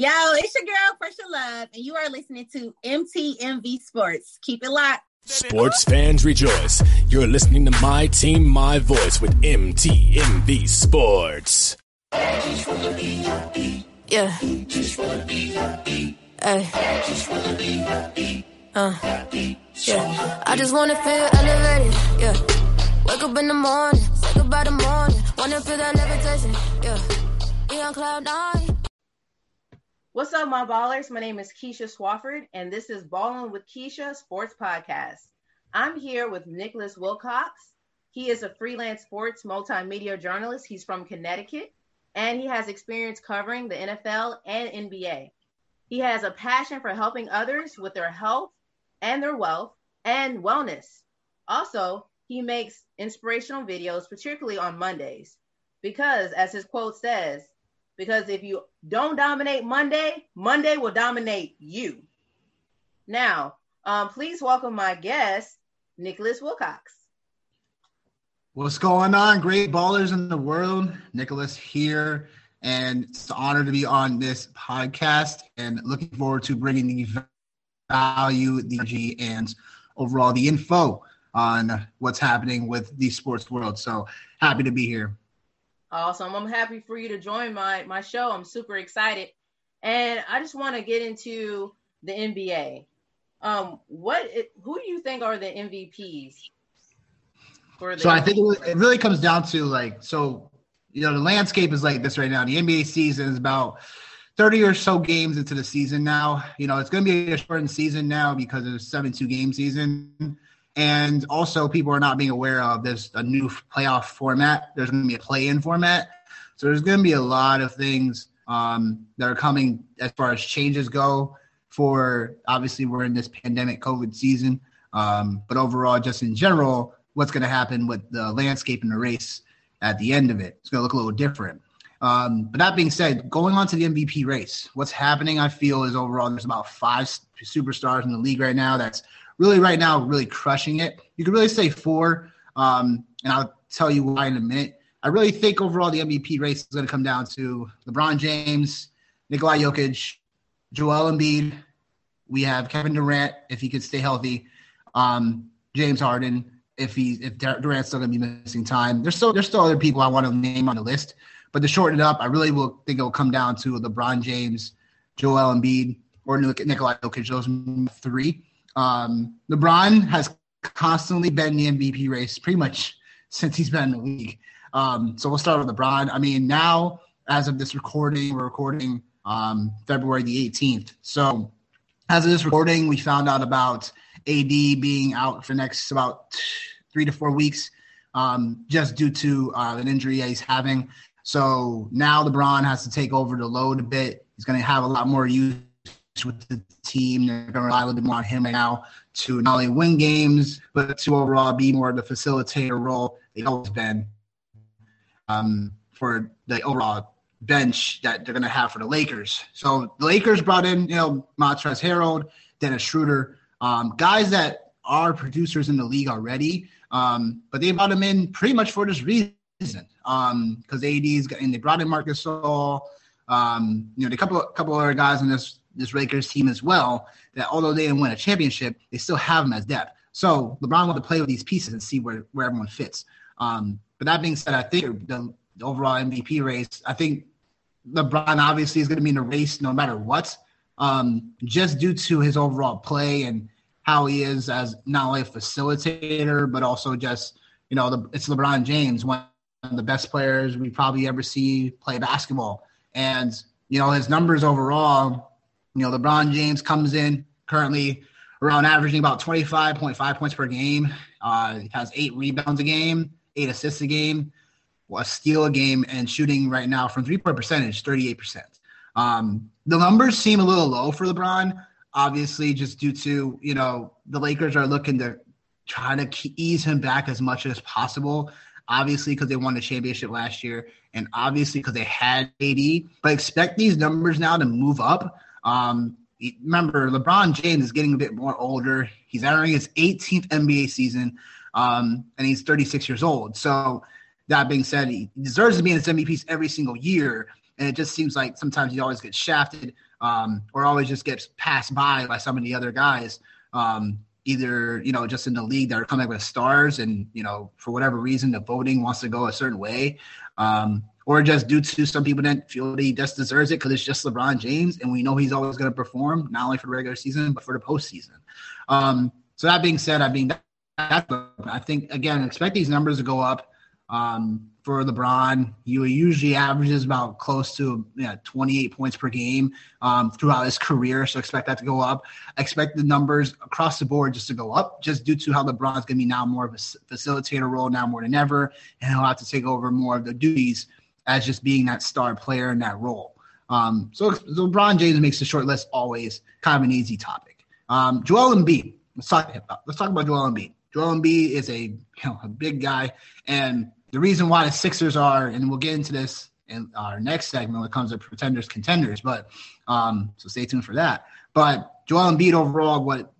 Yo, it's your girl, Pressure Love, and you are listening to MTMV Sports. Keep it locked. Sports fans rejoice. You're listening to My Team, My Voice with MTMV Sports. Yeah. Hey. Uh. Yeah. I just wanna feel elevated. Yeah. Wake up in the morning, say goodbye the morning. Wanna feel that levitation. Yeah. Be on cloud nine. What's up, my ballers? My name is Keisha Swafford, and this is Ballin' with Keisha Sports Podcast. I'm here with Nicholas Wilcox. He is a freelance sports multimedia journalist. He's from Connecticut, and he has experience covering the NFL and NBA. He has a passion for helping others with their health and their wealth and wellness. Also, he makes inspirational videos, particularly on Mondays, because as his quote says, because if you don't dominate Monday, Monday will dominate you. Now, um, please welcome my guest, Nicholas Wilcox. What's going on? Great ballers in the world. Nicholas here. And it's an honor to be on this podcast and looking forward to bringing the value, the energy, and overall the info on what's happening with the sports world. So happy to be here. Awesome. I'm happy for you to join my my show. I'm super excited. And I just want to get into the NBA. Um, what who do you think are the MVPs? For the so I think it really comes down to like so you know the landscape is like this right now. The NBA season is about 30 or so games into the season now. You know, it's going to be a shortened season now because of the 72 game season. And also, people are not being aware of there's a new playoff format. There's going to be a play-in format. So there's going to be a lot of things um, that are coming as far as changes go. For obviously, we're in this pandemic COVID season, um, but overall, just in general, what's going to happen with the landscape and the race at the end of it? It's going to look a little different. Um, but that being said, going on to the MVP race, what's happening, I feel, is overall there's about five superstars in the league right now that's really right now really crushing it. You could really say four, um, and I'll tell you why in a minute. I really think overall the MVP race is going to come down to LeBron James, Nikolai Jokic, Joel Embiid. We have Kevin Durant if he could stay healthy, um, James Harden if he if Durant's still going to be missing time. There's still there's still other people I want to name on the list, but to shorten it up, I really will think it will come down to LeBron James, Joel Embiid, or Nikolai Jokic. Those three. Um, LeBron has constantly been in the MVP race pretty much since he's been in the league. Um, so we'll start with LeBron. I mean, now as of this recording, we're recording um, February the 18th. So as of this recording, we found out about AD being out for next about three to four weeks, um, just due to uh, an injury he's having. So now LeBron has to take over the load a bit. He's going to have a lot more use with the team. They're going to rely a little bit more on him right now to not only win games, but to overall be more of the facilitator role they've always been um, for the overall bench that they're going to have for the Lakers. So the Lakers brought in, you know, Montrezl Harrell, Dennis Schroeder, um, guys that are producers in the league already, um, but they brought them in pretty much for this reason because um, AD's and they brought in Marc Gasol. Um, you know, a couple couple other guys in this this Lakers team as well. That although they didn't win a championship, they still have them as depth. So LeBron wanted to play with these pieces and see where where everyone fits. Um, but that being said, I think the, the overall MVP race, I think LeBron obviously is going to be in the race no matter what, um, just due to his overall play and how he is as not only a facilitator but also just you know the, it's LeBron James, one of the best players we probably ever see play basketball, and you know his numbers overall you know, LeBron James comes in currently around averaging about 25.5 points per game. Uh, he has eight rebounds a game, eight assists a game, a steal a game, and shooting right now from three point percentage, 38%. Um, the numbers seem a little low for LeBron, obviously, just due to, you know, the Lakers are looking to try to ease him back as much as possible. Obviously, because they won the championship last year, and obviously because they had AD. But expect these numbers now to move up um, remember, LeBron James is getting a bit more older. He's entering his 18th NBA season, um, and he's 36 years old. So, that being said, he deserves to be in his MVPs every single year. and it just seems like sometimes he always gets shafted um, or always just gets passed by by some of the other guys. Um, either you know just in the league that are coming up with stars and you know for whatever reason the voting wants to go a certain way um, or just due to some people that feel that he just deserves it because it's just LeBron James and we know he's always going to perform not only for the regular season but for the postseason. Um, so that being said, I mean that, I think again expect these numbers to go up. Um, for LeBron. He usually averages about close to you know, 28 points per game um, throughout his career. So expect that to go up. expect the numbers across the board just to go up, just due to how LeBron's going to be now more of a facilitator role now more than ever, and he'll have to take over more of the duties as just being that star player in that role. Um, so LeBron James makes the short list always kind of an easy topic. Um, Joel Embiid. Let's talk about let's talk about Joel Embiid. Joel Embiid is a you know a big guy, and the reason why the Sixers are, and we'll get into this in our next segment when it comes to pretenders, contenders, but um, so stay tuned for that. But Joel Embiid overall, what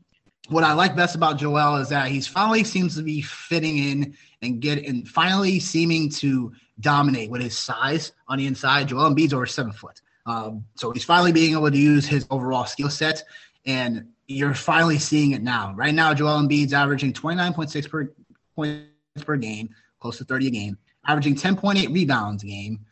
what I like best about Joel is that he's finally seems to be fitting in and get and finally seeming to dominate with his size on the inside. Joel Embiid's over seven foot. Um, so he's finally being able to use his overall skill set, and you're finally seeing it now. Right now, Joel Embiid's averaging 29.6 per points per game, close to 30 a game, averaging 10.8 rebounds a game,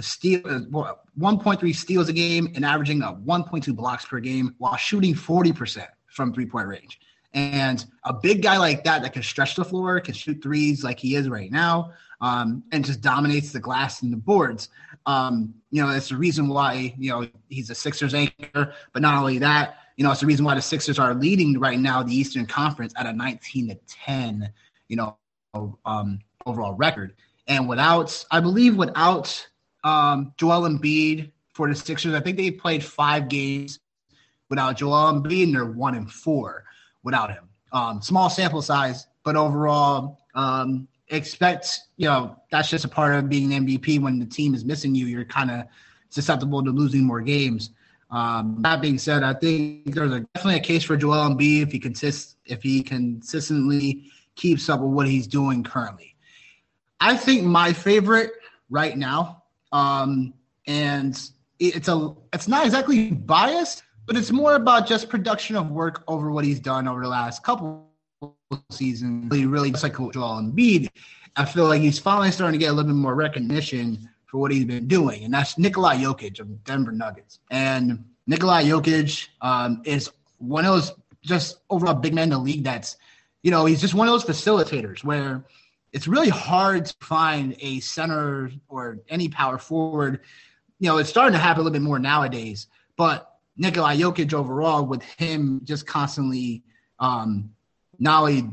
steal, uh, 1.3 steals a game, and averaging a 1.2 blocks per game while shooting 40% from three point range. And a big guy like that that can stretch the floor, can shoot threes like he is right now, um, and just dominates the glass and the boards. Um, you know, it's the reason why, you know, he's a Sixers anchor. But not only that, you know, it's the reason why the Sixers are leading right now the Eastern Conference at a 19 to 10, you know, um, overall record. And without, I believe, without um, Joel Embiid for the Sixers, I think they played five games without Joel Embiid, they're one and four without him. Um, small sample size, but overall, um, expect you know that's just a part of being an MVP. When the team is missing you, you're kind of susceptible to losing more games. Um, that being said, I think there's a, definitely a case for Joel Embiid if he consists if he consistently keeps up with what he's doing currently. I think my favorite right now, um, and it's a it's not exactly biased, but it's more about just production of work over what he's done over the last couple seasons. Really, really just like Joel Embiid, I feel like he's finally starting to get a little bit more recognition for what he's been doing, and that's Nikolai Jokic of Denver Nuggets. And Nikolai Jokic um, is one of those just overall big men in the league that's you know, he's just one of those facilitators where it's really hard to find a center or any power forward. You know, it's starting to happen a little bit more nowadays, but Nikolai Jokic overall, with him just constantly um, not only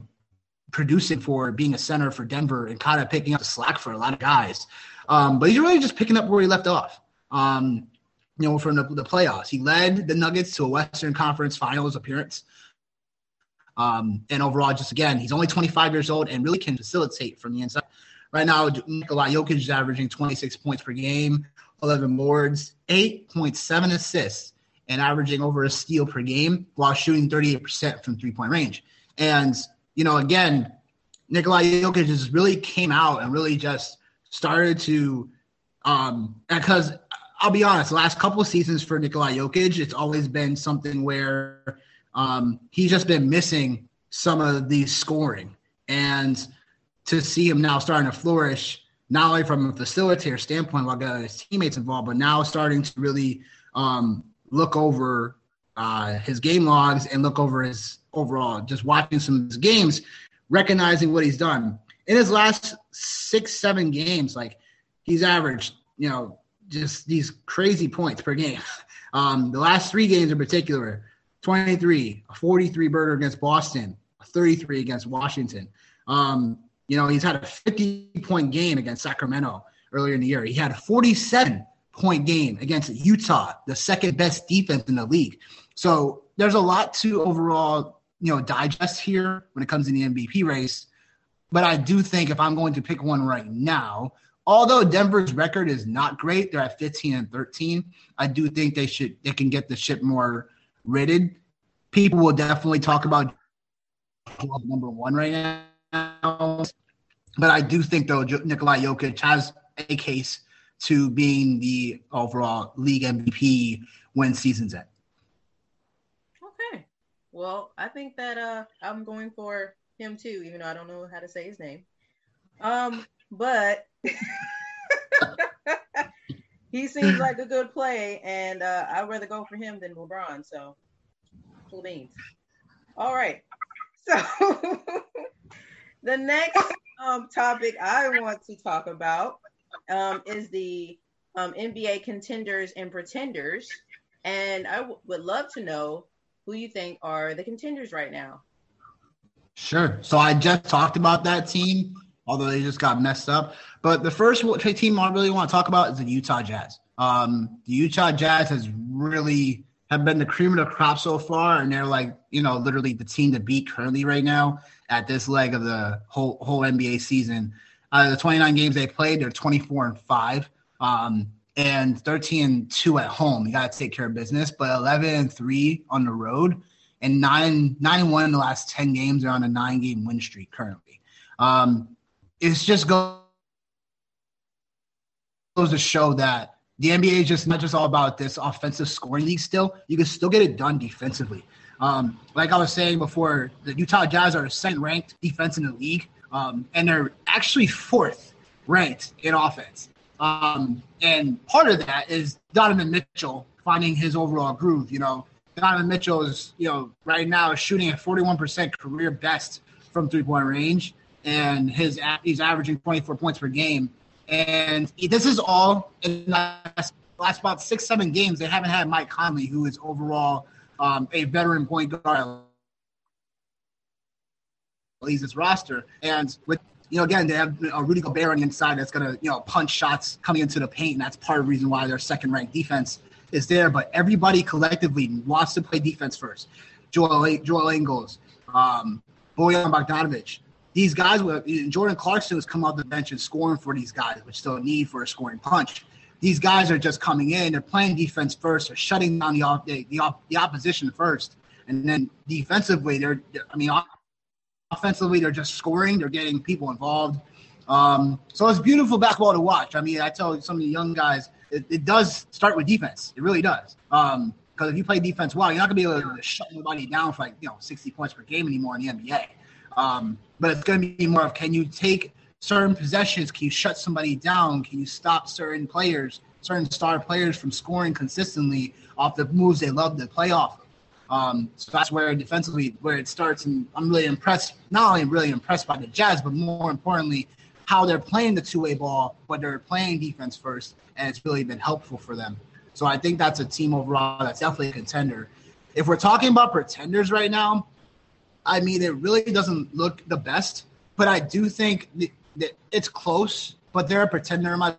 producing for being a center for Denver and kind of picking up the slack for a lot of guys, um, but he's really just picking up where he left off. Um, you know, from the, the playoffs, he led the Nuggets to a Western Conference Finals appearance. Um, and overall, just again, he's only 25 years old and really can facilitate from the inside. Right now, Nikola Jokic is averaging 26 points per game, 11 boards, 8.7 assists, and averaging over a steal per game while shooting 38% from three point range. And, you know, again, Nikola Jokic just really came out and really just started to, um, because I'll be honest, the last couple seasons for Nikola Jokic, it's always been something where um, he's just been missing some of the scoring. And to see him now starting to flourish, not only from a facilitator standpoint while getting his teammates involved, but now starting to really um, look over uh, his game logs and look over his overall, just watching some games, recognizing what he's done. In his last six, seven games, like he's averaged, you know, just these crazy points per game. Um, the last three games in particular, 23, a 43 burger against Boston, a 33 against Washington. Um, you know, he's had a 50 point game against Sacramento earlier in the year. He had 47 point game against Utah, the second best defense in the league. So there's a lot to overall, you know, digest here when it comes to the MVP race. But I do think if I'm going to pick one right now, although Denver's record is not great, they're at 15 and 13. I do think they should they can get the ship more rated. People will definitely talk about number one right now. But I do think, though, Nikolai Jokic has a case to being the overall league MVP when season's end. Okay. Well, I think that uh, I'm going for him too, even though I don't know how to say his name. Um, but he seems like a good play, and uh, I'd rather go for him than LeBron. So, cool beans. All right. So, the next um, topic I want to talk about um, is the um, NBA contenders and pretenders. And I w- would love to know who you think are the contenders right now. Sure. So I just talked about that team, although they just got messed up. But the first team I really want to talk about is the Utah Jazz. Um, the Utah Jazz has really have been the cream of the crop so far, and they're like, you know, literally the team to beat currently right now at this leg of the whole whole NBA season. Out of the 29 games they played, they're 24 and five, um, and 13 and two at home. You got to take care of business, but 11 and three on the road, and nine nine and one in the last 10 games. They're on a nine game win streak currently. Um, it's just goes to show that the NBA is just not just all about this offensive scoring league. Still, you can still get it done defensively. Um, like I was saying before, the Utah Jazz are second ranked defense in the league, um, and they're actually fourth ranked in offense. Um, and part of that is Donovan Mitchell finding his overall groove. You know, Donovan Mitchell is, you know, right now shooting at 41% career best from three point range, and his he's averaging 24 points per game. And this is all in the last, last about six, seven games. They haven't had Mike Conley, who is overall um, a veteran point guard this roster. And with you know, again, they have a Rudy Gobert on the inside that's going to, you know, punch shots coming into the paint. And that's part of the reason why their second ranked defense is there. But everybody collectively wants to play defense first. Joel, Joel Ingles, um, Bojan Bogdanovic, these guys, Jordan Clarkson was coming off the bench and scoring for these guys, which still need for a scoring punch. These guys are just coming in. They're playing defense first. They're shutting down the the, the, the opposition first, and then defensively, they're I mean, offensively, they're just scoring. They're getting people involved. Um, so it's beautiful basketball to watch. I mean, I tell some of the young guys, it, it does start with defense. It really does. Um, because if you play defense well, you're not gonna be able to shut nobody down for like you know 60 points per game anymore in the NBA. Um, but it's going to be more of can you take certain possessions? Can you shut somebody down? Can you stop certain players, certain star players from scoring consistently off the moves they love to play off? Um, so that's where defensively where it starts, and I'm really impressed. Not only really impressed by the Jazz, but more importantly, how they're playing the two-way ball, but they're playing defense first, and it's really been helpful for them. So I think that's a team overall that's definitely a contender. If we're talking about pretenders right now, I mean, it really doesn't look the best, but I do think that it's close. But they're a pretender in my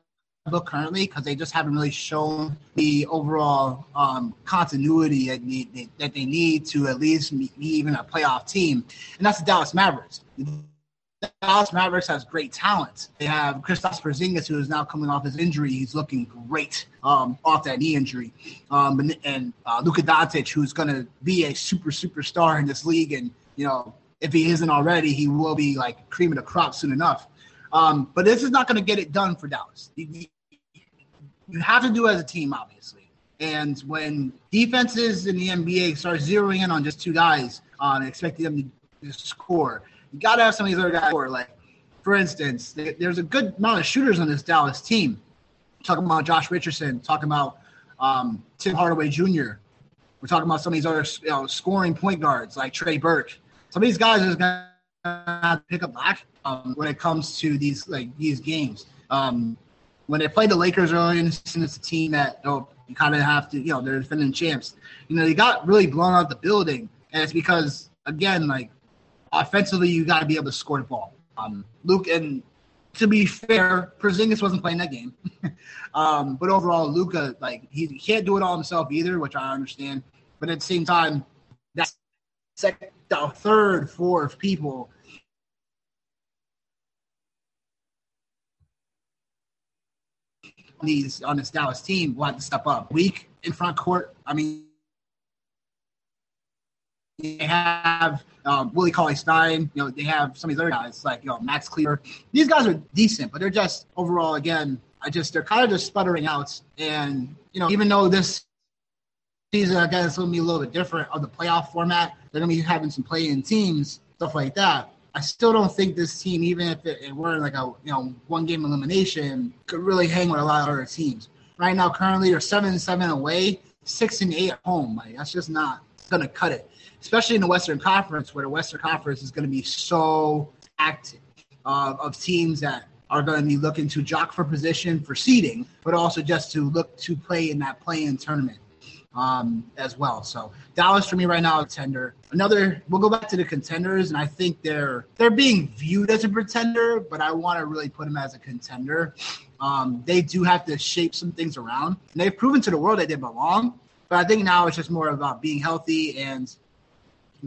book currently because they just haven't really shown the overall um, continuity that, need, that they need to at least be even a playoff team, and that's the Dallas Mavericks. The Dallas Mavericks has great talent. They have Kristaps Porzingis, who is now coming off his injury. He's looking great um, off that knee injury. Um, and and uh, Luka Doncic, who's going to be a super superstar in this league and you know, if he isn't already, he will be like cream of the crop soon enough. Um, but this is not going to get it done for Dallas. You, have to do it as a team, obviously. And when defenses in the NBA start zeroing in on just two guys, um, expecting them to score, you got to have some of these other guys score. Like, for instance, there's a good amount of shooters on this Dallas team. talking about Josh Richardson, talking about um, Tim Hardaway Jr. We're talking about some of these other you know, scoring point guards like Trey Burke some of these guys are going pick up back um, when it comes to these like these games. Um, when they played the Lakers early in the season, it's a team that you, know, you kind of have to, you know, they're defending champs. You know, they got really blown out the building, and it's because again, like offensively, you got to be able to score the ball. Um, Luke and to be fair, Porzingis wasn't playing that game, um, but overall, Luka like he, he can't do it all himself either, which I understand. But at the same time, second, third, fourth people these on this Dallas team will have to step up. Weak in front court. I mean, they have um, Willie Cauley Stein. You know, they have some of these other guys like you know Max Kleber. These guys are decent, but they're just overall again. I just they're kind of just sputtering out. And you know, even though this season it's going to be a little bit different of the playoff format, they're going to be having some play-in teams, stuff like that. I still don't think this team, even if it, it were like a you know one game elimination, could really hang with a lot of other teams. Right now, currently they're seven and seven away, six and eight at home. Like that's just not going to cut it, especially in the Western Conference, where the Western Conference is going to be so active uh, of teams that are going to be looking to jock for position for seeding, but also just to look to play in that play-in tournament um, as well. So Dallas for me right now, a contender. Another, we'll go back to the contenders, and I think they're they're being viewed as a pretender, but I want to really put them as a contender. Um, they do have to shape some things around, and they've proven to the world that they belong. But I think now it's just more about being healthy and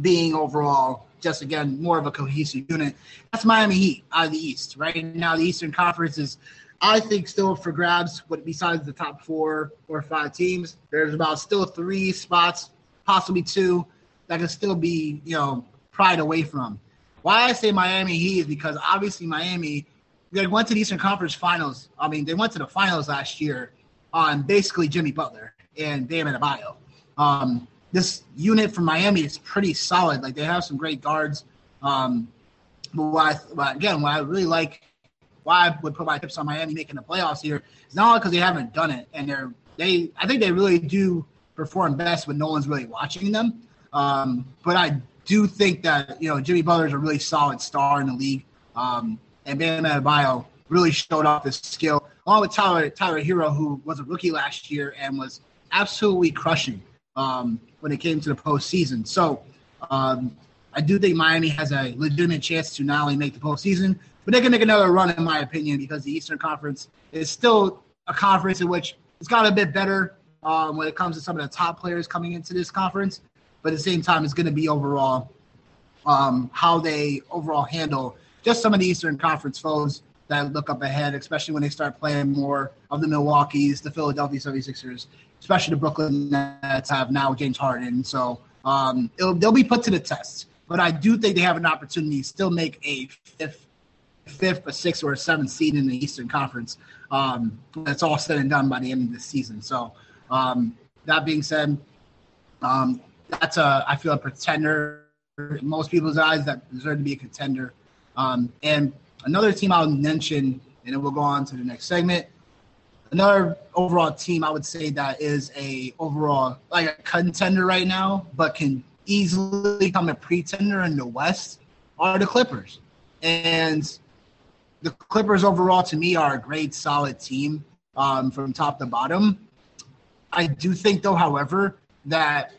being overall just again more of a cohesive unit. That's Miami Heat out of the East. Right now, the Eastern Conference is, I think, still for grabs. But besides the top four or five teams, there's about still three spots, possibly two, that can still be you know pried away from. Why I say Miami Heat is because obviously Miami they went to the Eastern Conference Finals. I mean, they went to the finals last year on basically Jimmy Butler and Bam Adebayo. Um, this unit from Miami is pretty solid. Like they have some great guards. Um, but what I, again, what I really like, why I would put my tips on Miami making the playoffs here is not because they haven't done it, and they're they. I think they really do perform best when no one's really watching them. Um, but I do think that you know Jimmy Butler is a really solid star in the league, um, and Bam Adebayo really showed off his skill along with Tyler Tyler Herro, who was a rookie last year and was absolutely crushing um, when it came to the postseason. So um, I do think Miami has a legitimate chance to not only make the postseason, but they can make another run, in my opinion, because the Eastern Conference is still a conference in which it's got a bit better um, when it comes to some of the top players coming into this conference. But at the same time, it's going to be overall um, how they overall handle just some of the Eastern Conference foes that look up ahead, especially when they start playing more of the Milwaukee's, the Philadelphia 76ers, especially the Brooklyn Nets have now James Harden. So um, they'll be put to the test. But I do think they have an opportunity to still make a fifth, fifth, a sixth, or a seventh seed in the Eastern Conference. Um, that's all said and done by the end of the season. So um, that being said, um, that's a I feel a pretender in most people's eyes that deserve to be a contender. Um, and another team I'll mention, and then we'll go on to the next segment, another overall team I would say that is a overall like a contender right now, but can easily become a pretender in the West are the Clippers. And the Clippers overall to me are a great solid team um, from top to bottom. I do think though, however, that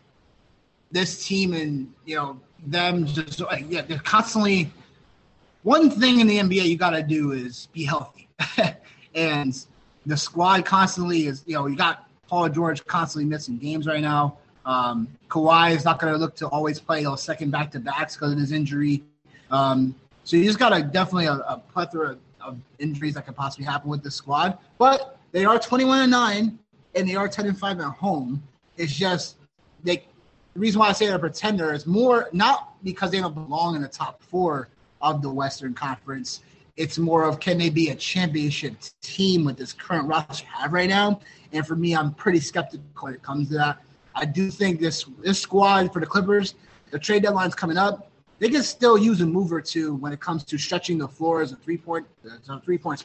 this team and you know them just yeah they're constantly one thing in the NBA you got to do is be healthy and the squad constantly is, you know, you got Paul George constantly missing games right now. Um, Kawhi is not going to look to always play those second back to backs because of his injury. Um, so you just got a definitely a, a plethora of injuries that could possibly happen with this squad. But they are 21 and 9 and they are 10 and 5 at home. It's just they the reason why I say they're a pretender is more not because they don't belong in the top four of the Western Conference. It's more of can they be a championship team with this current roster have right now? And for me, I'm pretty skeptical when it comes to that. I do think this this squad for the Clippers, the trade deadline's coming up. They can still use a move or two when it comes to stretching the floor as a three point as a three point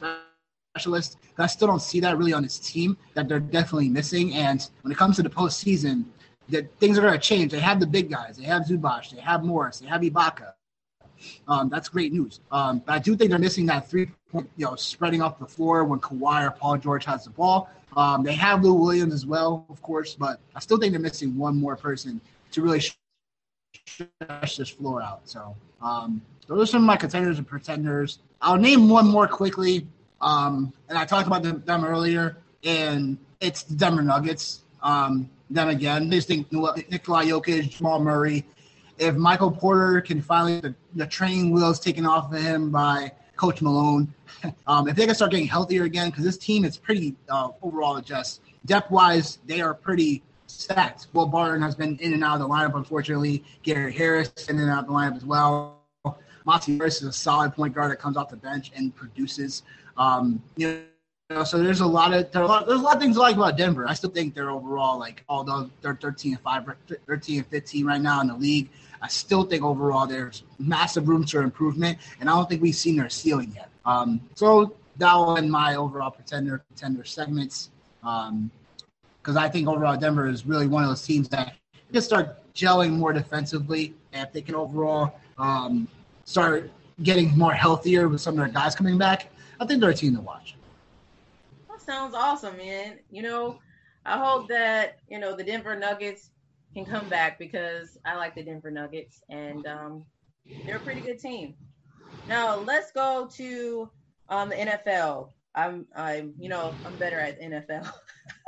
specialist. I still don't see that really on this team that they're definitely missing. And when it comes to the postseason, that things are going to change. They have the big guys. They have Zubac. They have Morris. They have Ibaka. Um, that's great news. Um, but I do think they're missing that three point, you know, spreading off the floor when Kawhi or Paul George has the ball. Um, they have Lou Williams as well, of course, but I still think they're missing one more person to really stretch this floor out. So um, those are some of my contenders and pretenders. I'll name one more quickly, um, and I talked about them, earlier, and it's the Denver Nuggets. Um, them again. They just think Nikola Jokic, Jamal Murray, if Michael Porter can finally the, the training wheels taken off of him by Coach Malone, um, if they can start getting healthier again, because this team is pretty uh, overall just depth wise, they are pretty stacked. Will Barton has been in and out of the lineup, unfortunately. Gary Harris in and out of the lineup as well. Monty Harris is a solid point guard that comes off the bench and produces. Um, you know, so there's a lot of there a lot, there's a lot of things I like about Denver. I still think they're overall like although they're 13 and five, 13 and 15 right now in the league. I still think overall there's massive room for improvement, and I don't think we've seen their ceiling yet. Um, so that end my overall pretender contender segments. Um, because I think overall Denver is really one of those teams that can start gelling more defensively, and if they can overall um, start getting more healthier with some of their guys coming back, I think they're a team to watch. That sounds awesome, man. You know, I hope that you know the Denver Nuggets can come back because I like the Denver Nuggets and um, they're a pretty good team. Now let's go to um, the NFL. I'm, I'm, you know, I'm better at NFL,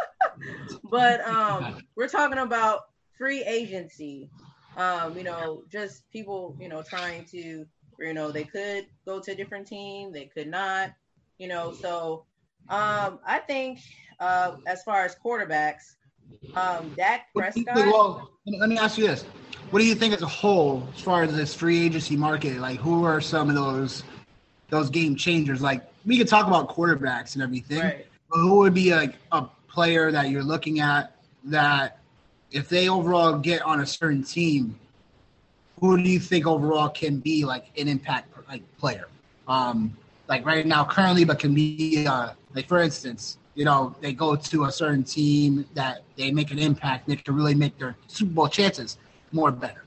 but um, we're talking about free agency. Um, you know, just people, you know, trying to, you know, they could go to a different team, they could not, you know. So um, I think uh, as far as quarterbacks, um, Dak Prescott. Well, let me ask you this: What do you think as a whole, as far as this free agency market? Like, who are some of those those game changers? Like, we could talk about quarterbacks and everything, right. but who would be like a player that you're looking at that if they overall get on a certain team, who do you think overall can be like an impact like player? Um, like right now, currently, but can be uh, like for instance, you know, they go to a certain team that they make an impact, they can really make their Super Bowl chances more better.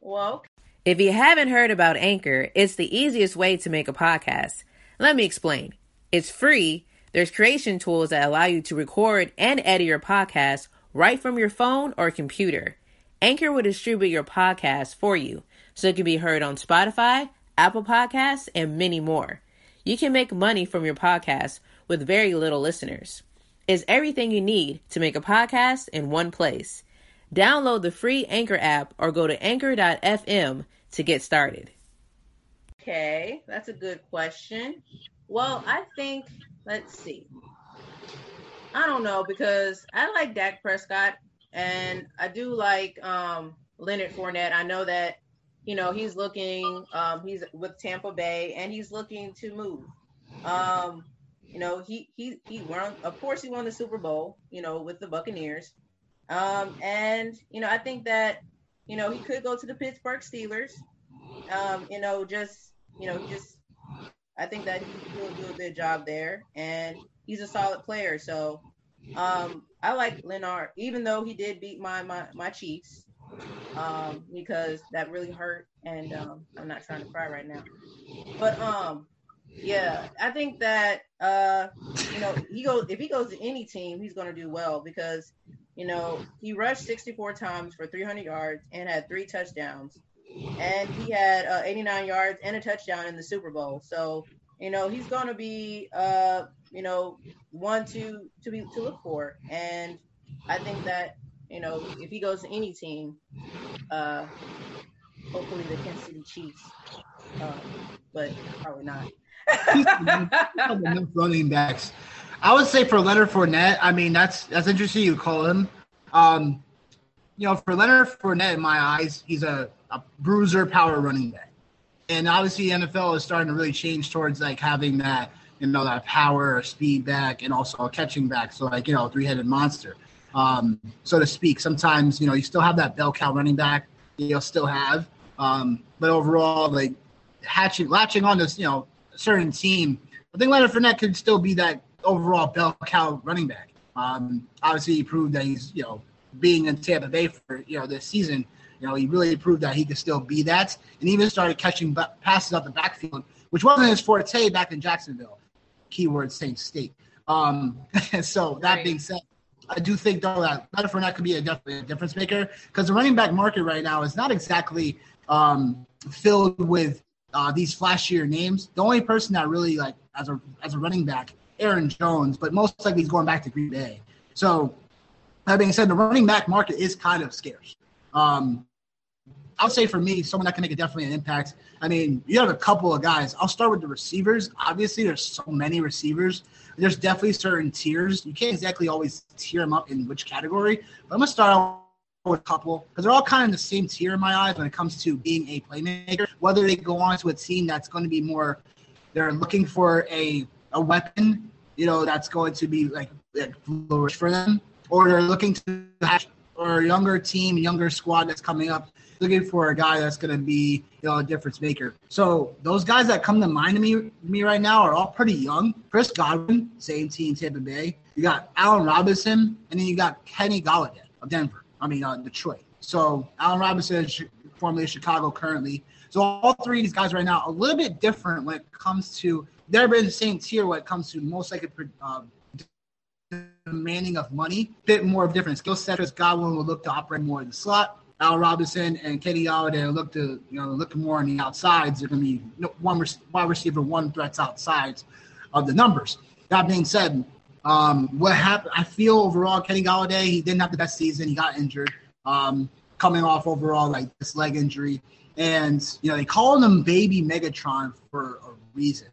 Well, if you haven't heard about Anchor, it's the easiest way to make a podcast. Let me explain. It's free. There's creation tools that allow you to record and edit your podcast right from your phone or computer. Anchor will distribute your podcast for you so it can be heard on Spotify, Apple Podcasts, and many more. You can make money from your podcast with very little listeners. Is everything you need to make a podcast in one place. Download the free Anchor app or go to anchor.fm to get started. Okay, that's a good question. Well, I think, let's see. I don't know because I like Dak Prescott and I do like um, Leonard Fournette. I know that, you know, he's looking, um, he's with Tampa Bay and he's looking to move. Um, you know, he he he won. Of course, he won the Super Bowl. You know, with the Buccaneers. Um, and you know, I think that you know he could go to the Pittsburgh Steelers. Um, you know, just you know, just I think that he will do a good job there, and he's a solid player. So um, I like Leonard, even though he did beat my my my Chiefs, um, because that really hurt, and um, I'm not trying to cry right now. But um, yeah, I think that uh, you know he goes if he goes to any team, he's going to do well because you know he rushed 64 times for 300 yards and had three touchdowns, and he had uh, 89 yards and a touchdown in the Super Bowl. So you know he's going to be uh, you know one to to be to look for, and I think that you know if he goes to any team, uh, hopefully the Kansas City Chiefs, uh, but probably not enough running backs. I would say for Leonard Fournette, I mean that's that's interesting you call him. Um, you know, for Leonard Fournette, in my eyes, he's a, a bruiser power running back. And obviously the NFL is starting to really change towards like having that, you know, that power speed back and also a catching back. So like, you know, three headed monster. Um, so to speak. Sometimes, you know, you still have that bell cow running back you'll still have. Um, but overall, like hatching latching on this, you know, certain team, I think Leonard Fournette could still be that overall bell cow running back. Um, obviously, he proved that he's you know being in Tampa Bay for you know this season. You know, he really proved that he could still be that, and even started catching passes out the backfield, which wasn't his forte back in Jacksonville. Keyword Saint State. Um, so that right. being said, I do think though that Leonard Fournette could be a, definitely a difference maker because the running back market right now is not exactly um, filled with uh, these flashier names. The only person that really like as a as a running back, Aaron Jones, but most likely he's going back to Green Bay. So that being said, the running back market is kind of scarce. Um, I'll say for me, someone that can make a definitely an impact. I mean, you have a couple of guys. I'll start with the receivers. Obviously, there's so many receivers. There's definitely certain tiers. You can't exactly always tier them up in which category. But I'm gonna start with a couple because they're all kind of in the same tier in my eyes when it comes to being a playmaker. Whether they go on to a team that's going to be more, they're looking for a a weapon, you know, that's going to be like, like flourish for them, or they're looking to have or a younger team, younger squad that's coming up, looking for a guy that's going to be you know a difference maker. So those guys that come to mind to me me right now are all pretty young. Chris Godwin, same team, Tampa Bay. You got Allen Robinson, and then you got Kenny Golladay of Denver. I mean uh, Detroit. So Allen Robinson is formerly Chicago currently. So all three of these guys right now a little bit different when it comes to they're in the same tier when it comes to most likely uh, demanding of money, bit more of different skill sets. Godwin will look to operate more in the slot. Al Robinson and Kenny Golladay look to you know look more on the outsides. They're going to be one wide receiver, one threats outsides of the numbers. That being said, um, what happened? I feel overall Kenny Golladay he didn't have the best season. He got injured, um, coming off overall like this leg injury, and you know they call him Baby Megatron for a reason.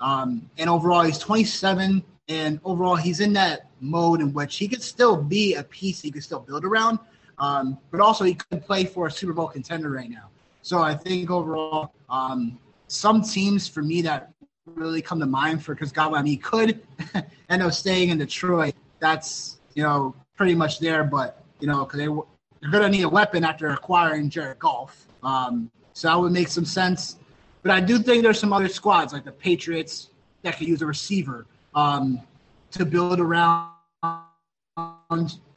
Um, and overall, he's 27, and overall, he's in that mode in which he could still be a piece he could still build around, um, but also he could play for a Super Bowl contender right now. So I think overall, um, some teams for me that really come to mind for Chris Godwin, I mean, he could end up staying in Detroit. That's you know pretty much there, but you know because they they're going to need a weapon after acquiring Jared Goff. Um, so that would make some sense. But I do think there's some other squads like the Patriots that could use a receiver um, to build around.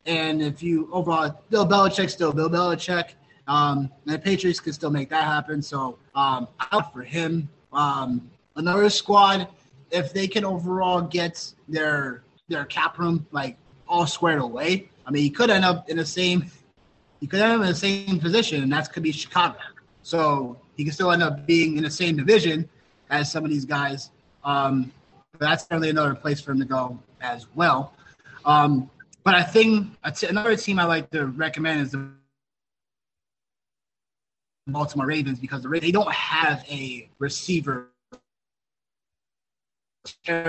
And if you overall, Bill Belichick still Bill Belichick, um, and the Patriots can still make that happen. So um, out for him. Um, another squad, if they can overall get their their cap room like all squared away. I mean, he could end up in the same, he could end up in the same position, and that could be Chicago. So he could still end up being in the same division as some of these guys. Um, that's certainly another place for him to go as well. Um, but I think another team I like to recommend is the Baltimore Ravens because the they don't have a receiver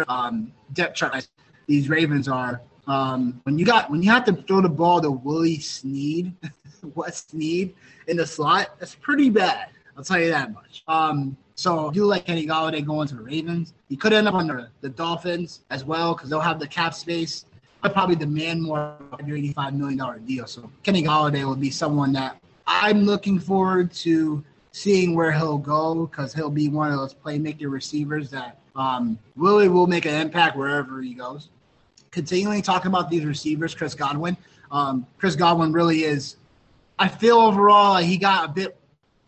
um, depth chart. These Ravens are um, when you got when you have to throw the ball to Willie Snead, West Snead in the slot, that's pretty bad. I'll tell you that much. Um, so I do like Kenny Golladay going to the Ravens. He could end up on the, the Dolphins as well because they'll have the cap space. I'd probably demand more of your $85 million deal. So Kenny Golladay will be someone that I'm looking forward to seeing where he'll go because he'll be one of those playmaker receivers that um, really will make an impact wherever he goes. Continuing talking about these receivers, Chris Godwin. Um, Chris Godwin really is. I feel overall he got a bit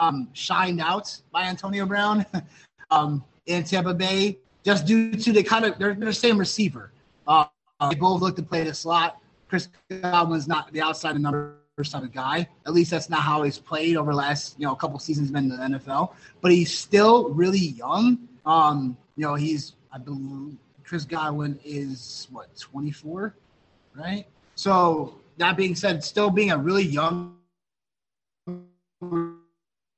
um, shined out by Antonio Brown um, in Tampa Bay just due to the kind of they're, the same receiver. Uh, they both look to play the slot. Chris Godwin's not the outside number type of guy. At least that's not how he's played over the last you know a couple seasons been in the NFL. But he's still really young. Um, you know he's I believe Chris Godwin is what 24, right? So that being said, still being a really young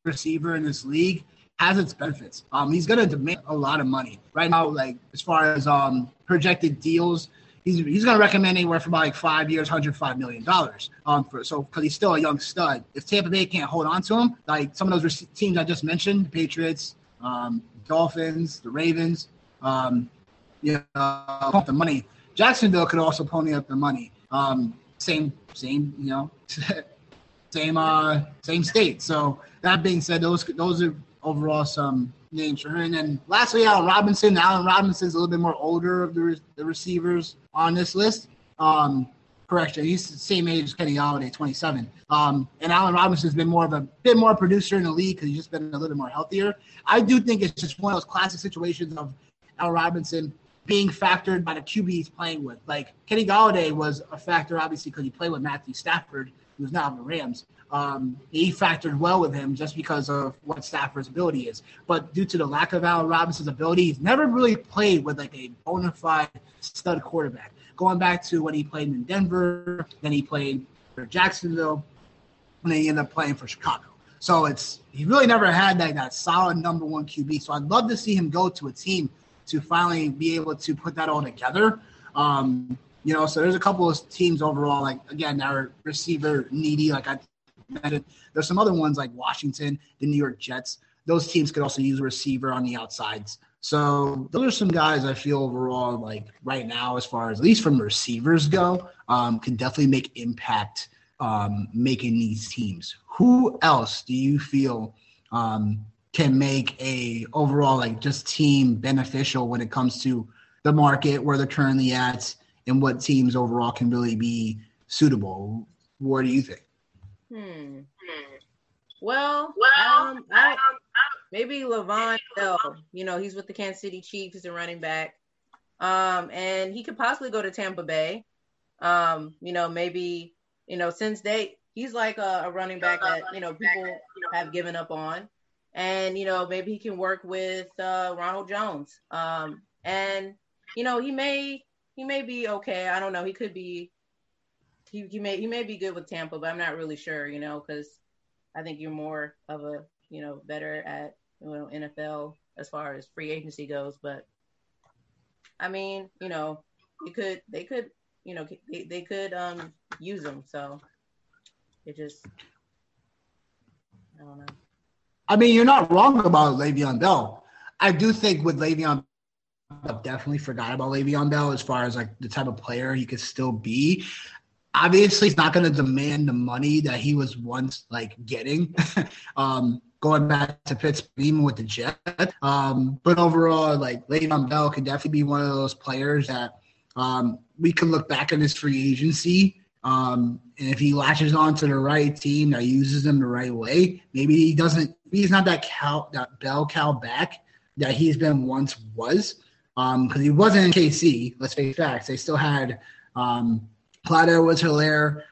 receiver in this league has its benefits. Um, he's gonna demand a lot of money right now. Like as far as um projected deals, he's he's gonna recommend anywhere from like five years, hundred five million dollars. Um, for so because he's still a young stud. If Tampa Bay can't hold on to him, like some of those teams I just mentioned, Patriots, um, Dolphins, the Ravens, um, know, the money. Jacksonville could also pony up the money. Um, same, same, you know, same, uh, same state. So that being said, those those are overall some names for her. And then lastly, Allen Robinson. Allen Robinson's a little bit more older of the, re- the receivers on this list. Um, correction, he's the same age as Kenny Golladay, 27. Um, and Allen Robinson's been more of a bit more producer in the league because he's just been a little bit more healthier. I do think it's just one of those classic situations of Allen Robinson being factored by the QB he's playing with. Like Kenny Golladay was a factor, obviously, because he played with Matthew Stafford, who's now in the Rams um, he factored well with him just because of what Stafford's ability is. But due to the lack of Allen Robinson's ability, he's never really played with like a bona fide stud quarterback. Going back to when he played in Denver, then he played for Jacksonville, and then he ended up playing for Chicago. So it's he really never had that, that solid number one QB. So I'd love to see him go to a team to finally be able to put that all together. Um, you know, so there's a couple of teams overall, like again, that are receiver needy. Like I mentioned, there's some other ones like Washington, the New York Jets. Those teams could also use a receiver on the outsides. So those are some guys I feel overall like right now, as far as at least from receivers go, um, can definitely make impact um, making these teams. Who else do you feel um, can make a overall like just team beneficial when it comes to the market where they're currently at and what teams overall can really be suitable? What do you think? Hmm. Well, well, um, I, maybe Le'Veon Bell. You know, he's with the Kansas City Chiefs. He's a running back, um, and he could possibly go to Tampa Bay. Um, you know, maybe you know since they he's like a, a running back that you know people have given up on, and you know maybe he can work with uh, Ronald Jones. Um, and you know he may he may be okay. I don't know. He could be. He, he may he may be good with Tampa, but I'm not really sure. You know, because I think you're more of a you know better at you know NFL as far as free agency goes. But I mean, you know, you could they could you know they, they could um use them. So it just I don't know. I mean, you're not wrong about Le'Veon Bell. I do think with Le'Veon, I definitely forgot about Le'Veon Bell as far as like the type of player he could still be. Obviously he's not going to demand the money that he was once like getting um going back to Pittsburgh even with the Jets. Um but overall like Le'Veon Bell could definitely be one of those players that um we can look back on his free agency um and if he latches on to the right team that uses him the right way maybe he doesn't he's not that cow that bell cow back that he's been once was um because he wasn't in KC let's face facts they still had um Clyde Edwards-Helaire.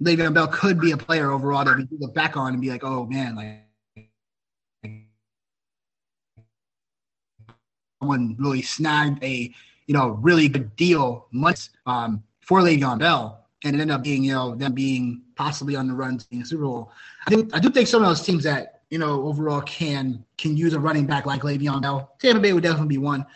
Le'Veon Bell could be a player overall that we look back on and be like, oh man, like someone really snagged a you know really good deal months um, for Le'Veon Bell, and it ended up being you know them being possibly on the run to the Super Bowl. I think I do think some of those teams that you know, overall can can use a running back like Le'Veon Bell. Tampa Bay would definitely be one.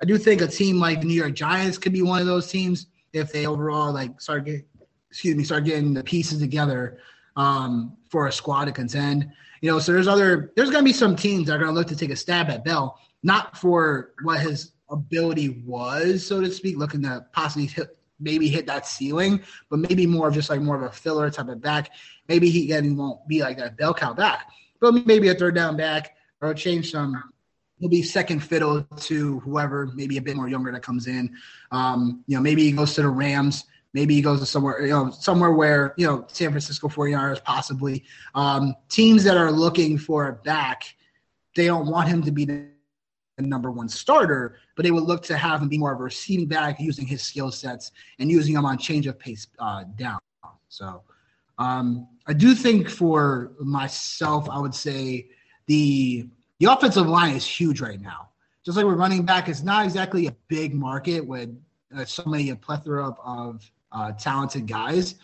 I do think a team like the New York Giants could be one of those teams if they overall like start get, excuse me, start getting the pieces together um, for a squad to contend. You know, so there's other there's gonna be some teams that are gonna look to take a stab at Bell, not for what his ability was, so to speak, looking to possibly hit, maybe hit that ceiling, but maybe more of just like more of a filler type of back. Maybe he again won't be like that bell cow back but maybe a third down back or change some. He'll be second fiddle to whoever, maybe a bit more younger that comes in. Um, you know, maybe he goes to the Rams. Maybe he goes to somewhere, you know, somewhere where, you know, San Francisco 49ers possibly. Um, teams that are looking for a back, they don't want him to be number one starter, but they would look to have him be more of a receiving back using his skill sets and using him on change of pace uh, down. So um, I do think for myself, I would say the the offensive line is huge right now. Just like we're running back, it's not exactly a big market with uh, so many a plethora of, of uh, talented guys.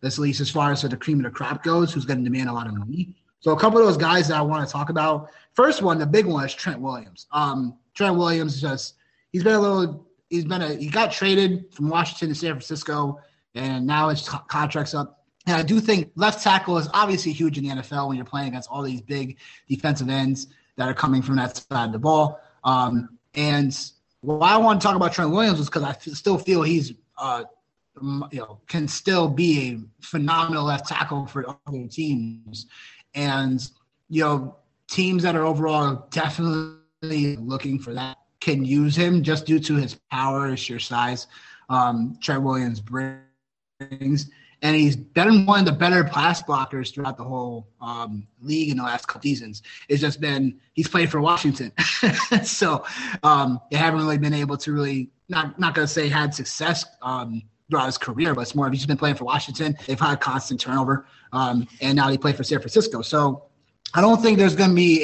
That's at least as far as the cream of the crop goes, who's going to demand a lot of money. So a couple of those guys that I want to talk about. First one, the big one is Trent Williams. Um, Trent Williams just he's been a little he's been a he got traded from Washington to San Francisco, and now his contract's up and I do think left tackle is obviously huge in the NFL when you're playing against all these big defensive ends that are coming from that side of the ball. Um, and why I want to talk about Trent Williams is because I f- still feel he's, uh, you know, can still be a phenomenal left tackle for other teams. And, you know, teams that are overall definitely looking for that can use him just due to his power, his sheer size. Um, Trent Williams brings and he's been one of the better pass blockers throughout the whole um, league in the last couple seasons. It's just been he's played for Washington, so um, they haven't really been able to really not not gonna say had success um, throughout his career, but it's more of he's been playing for Washington. They've had constant turnover, um, and now they play for San Francisco. So I don't think there's gonna be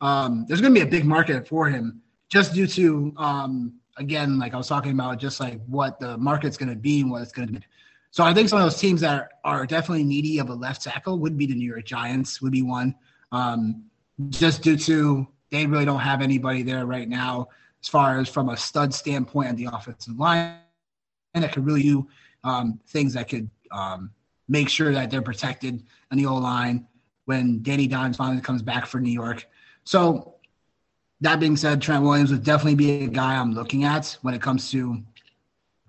a um, there's gonna be a big market for him just due to um, again, like I was talking about, just like what the market's going to be and what it's going to be. So I think some of those teams that are, are definitely needy of a left tackle would be the New York Giants, would be one, um, just due to they really don't have anybody there right now as far as from a stud standpoint on the offensive line, that could really do um, things that could um, make sure that they're protected on the O line when Danny Dimes finally comes back for New York. So that being said, Trent Williams would definitely be a guy I'm looking at when it comes to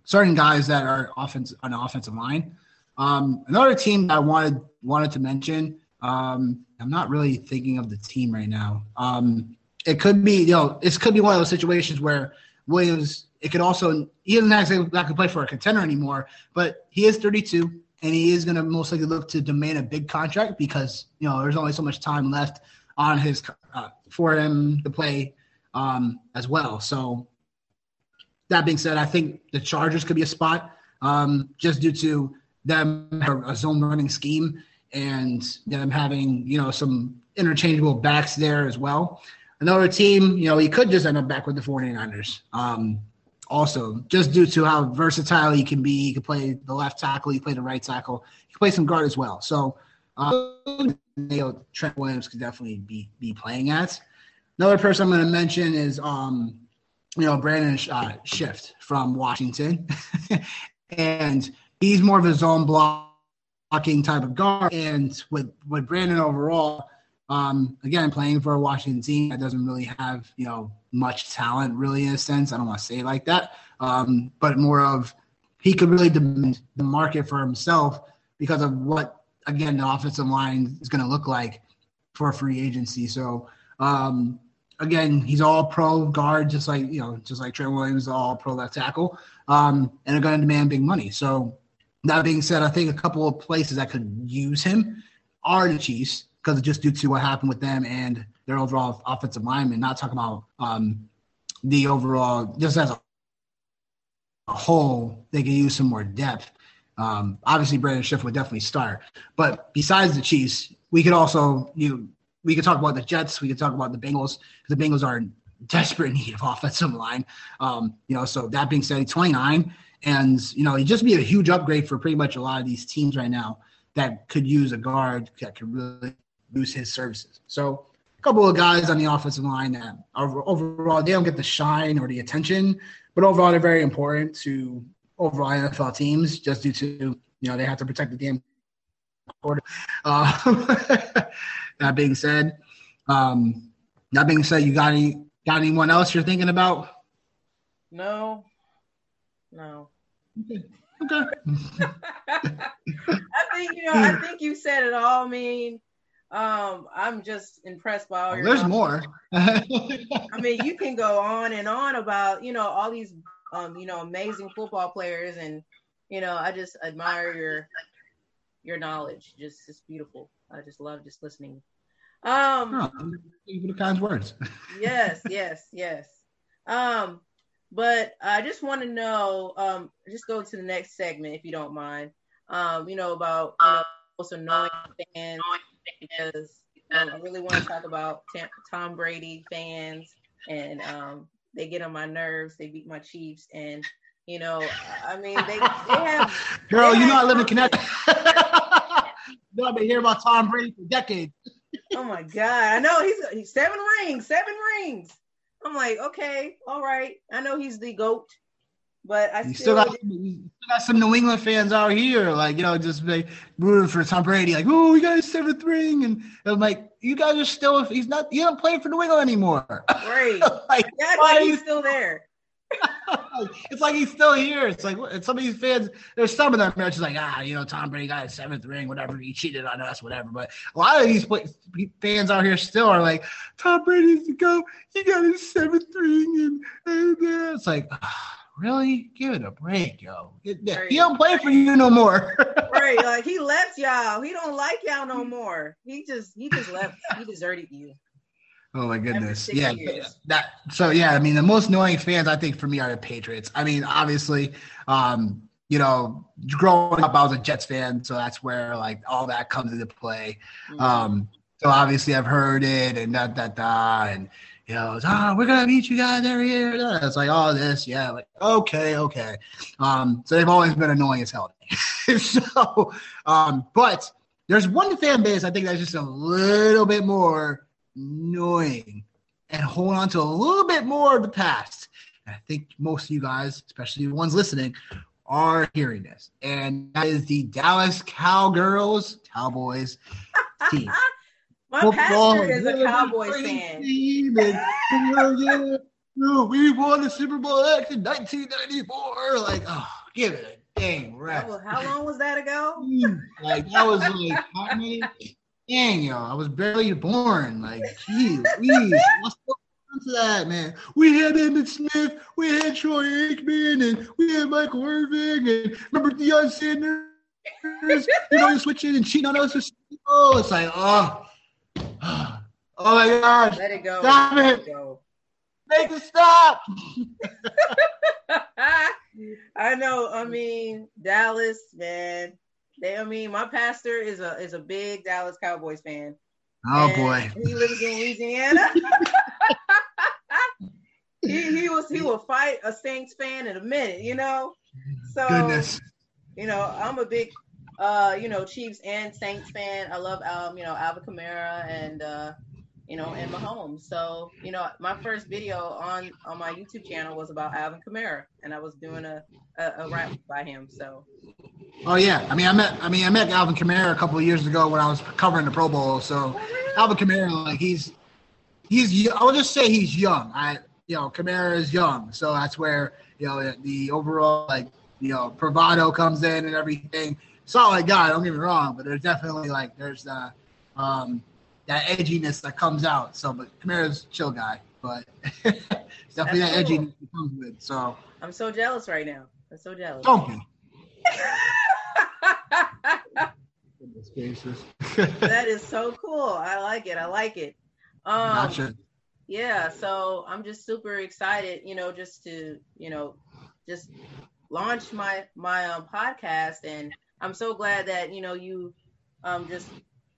certain guys that are offense on the offensive line. Um, another team that I wanted wanted to mention. Um, I'm not really thinking of the team right now. Um, it could be, you know, it could be one of those situations where Williams. It could also he doesn't actually not to play for a contender anymore, but he is 32 and he is going to most likely look to demand a big contract because you know there's only so much time left on his uh, for him to play um, as well. So that being said, I think the Chargers could be a spot um, just due to them a zone running scheme and them having you know some interchangeable backs there as well. Another team, you know, he could just end up back with the 49ers. Um, also, just due to how versatile he can be, he can play the left tackle, he can play the right tackle, he can play some guard as well. So, know, Trent Williams could definitely be be playing at. Another person I'm going to mention is um, you know, Brandon uh, Scherff from Washington. and he's more of a zone blocking type of guard. And with, with Brandon overall, um, again, playing for a Washington team that doesn't really have, you know, much talent really in a sense. I don't want to say it like that. Um, but more of he could really demand the market for himself because of what, again, the offensive line is going to look like for a free agency. So, um, again, he's all pro guard, just like you know, just like Trent Williams, all pro left tackle, um, and are going to demand big money. So that being said, I think a couple of places that could use him are the Chiefs because just due to what happened with them and their overall offensive lineman. Not talking about um, the overall, just as a, whole, they can use some more depth. Um, obviously, Brandon Scherff would definitely start, but besides the Chiefs, we could also you we could talk about the Jets. We could talk about the Bengals. The Bengals are in desperate need of offensive line. Um, you know, so that being said, 29, and you know, it'd just be a huge upgrade for pretty much a lot of these teams right now that could use a guard that could really use his services. So a couple of guys on the offensive line that are overall they don't get the shine or the attention, but overall they're very important to overall NFL teams just due to you know they have to protect the game. Uh, that being said, um, that being said, you got any got anyone else you're thinking about? No, no. Okay. okay. I think you know. I think you said it all. I mean, um, I'm just impressed by all your. There's more. I mean, you can go on and on about you know all these um you know amazing football players, and you know I just admire your your knowledge. Just it's beautiful. I just love just listening. Um, oh, you the kind words. yes, yes, yes. Um, but I just want to know. Um, just go to the next segment if you don't mind. Um, you know about you know, also knowing fans because um, I really want to talk about Tom Brady fans and um, they get on my nerves. They beat my Chiefs and. You know, I mean, they, they have. Girl, they you know I live in Connecticut. know, I've been hearing about Tom Brady for decades. oh my god, I know he's, he's seven rings, seven rings. I'm like, okay, all right. I know he's the goat, but I you still, got, you still got some New England fans out here, like you know, just like rooting for Tom Brady, like, oh, we got his seventh ring, and I'm like, you guys are still, he's not, he don't play for New England anymore. Right? like, yeah, why he's still there. it's like he's still here. It's like some of these fans. There's some of them are just like, ah, you know, Tom Brady got his seventh ring, whatever. He cheated on us, whatever. But a lot of these fans out here still are like, Tom Brady's to go. He got his seventh ring, and, and uh, it's like, oh, really? Give it a break, yo. He don't play for you no more. right? Like he left y'all. He don't like y'all no more. He just he just left. He deserted you. Oh my goodness. Yeah. That so yeah, I mean the most annoying fans I think for me are the Patriots. I mean, obviously, um, you know, growing up I was a Jets fan, so that's where like all that comes into play. Mm-hmm. Um, so obviously I've heard it and da da da and you know, ah, oh, we're gonna meet you guys every year. It's like oh, this, yeah, like okay, okay. Um, so they've always been annoying as hell. so um, but there's one fan base I think that's just a little bit more annoying and hold on to a little bit more of the past. And I think most of you guys, especially the ones listening, are hearing this, and that is the Dallas Cowgirls Cowboys team. My Football, pastor is a Cowboys fan. we won the Super Bowl X in 1994. Like, oh, give it a dang rest. How long was that ago? Mm, like, that was like how many? Dang, yo, I was barely born. Like, geez, please, what's to that, man? We had Emmitt Smith, we had Troy Aikman, and we had Michael Irvin, and remember Deion Sanders? you know, switching and cheating on us. Oh, it's like, oh, oh my gosh. Let it go. Stop Let it. it go. Make it stop. I know. I mean, Dallas, man. They, I mean, my pastor is a is a big Dallas Cowboys fan. Oh boy. He lives in Louisiana. he, he was he will fight a Saints fan in a minute, you know. So Goodness. you know, I'm a big uh, you know, Chiefs and Saints fan. I love um, you know, Alvin Kamara and uh, you know, and Mahomes. So, you know, my first video on on my YouTube channel was about Alvin Kamara, and I was doing a a, a rap by him. So. Oh yeah, I mean, I met I mean I met Alvin Kamara a couple of years ago when I was covering the Pro Bowl. So, Alvin Kamara, like he's he's I will just say he's young. I you know Kamara is young, so that's where you know the overall like you know bravado comes in and everything. Solid guy, don't get me wrong, but there's definitely like there's uh um that edginess that comes out. So, but Kamara's chill guy, but definitely That's that cool. edginess that comes with. So I'm so jealous right now. I'm so jealous. Don't be. that is so cool. I like it. I like it. Um, gotcha. Yeah, so I'm just super excited, you know, just to, you know, just launch my my um, podcast, and I'm so glad that you know you um just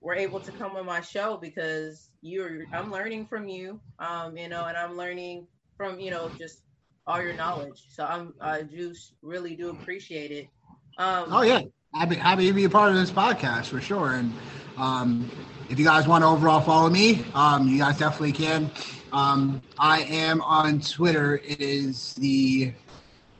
were able to come on my show because you're I'm learning from you, um, you know, and I'm learning from you know just all your knowledge. So I'm I just really do appreciate it. Um, oh yeah, happy happy to be a part of this podcast for sure. And um, if you guys want to overall follow me, um, you guys definitely can. Um, I am on Twitter. It is the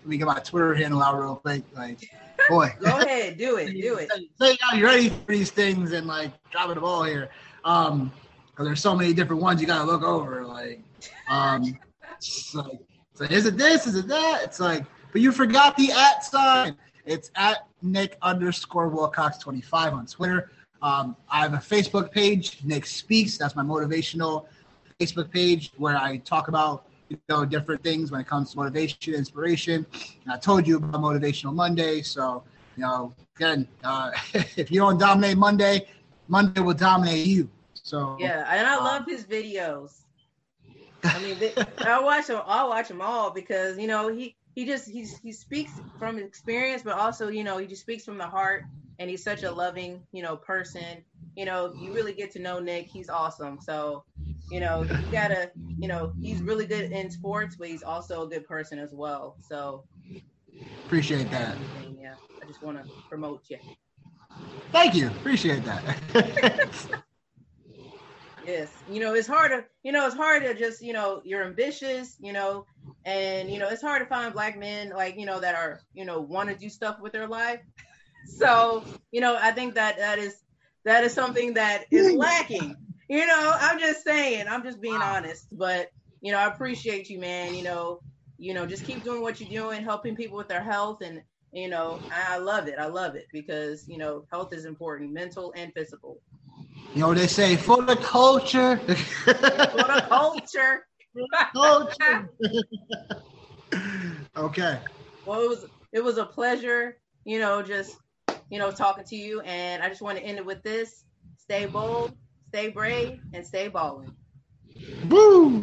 let me get my Twitter handle out real quick. Like boy. Go ahead, do it, do it. Say so you ready for these things and like dropping the ball here. Um, because there's so many different ones you gotta look over. Like, um, so, so is it this? Is it that? It's like, but you forgot the at sign. It's at Nick underscore Wilcox 25 on Twitter. Um, I have a Facebook page, Nick Speaks. That's my motivational Facebook page where I talk about you know different things when it comes to motivation, inspiration. And I told you about Motivational Monday, so you know again, uh, if you don't dominate Monday, Monday will dominate you. So yeah, and I um, love his videos. I mean, I watch them. I'll watch them all because you know he he just he's he speaks from experience, but also you know he just speaks from the heart, and he's such a loving you know person. You know, you really get to know Nick. He's awesome. So you know, you gotta, you know, he's really good in sports, but he's also a good person as well. So appreciate that. Yeah, I just want to promote you. Thank you. Appreciate that. yes, you know, it's hard to, you know, it's hard to just, you know, you're ambitious, you know, and you know, it's hard to find black men like, you know, that are, you know, want to do stuff with their life. So, you know, I think that that is that is something that is lacking you know, I'm just saying, I'm just being wow. honest. But you know, I appreciate you, man. You know, you know, just keep doing what you're doing, helping people with their health, and you know, I love it. I love it because you know, health is important, mental and physical. You know, they say for the culture. for the culture. culture. okay. Well, it was it was a pleasure, you know, just you know, talking to you, and I just want to end it with this: stay bold, stay brave, and stay balling. Woo!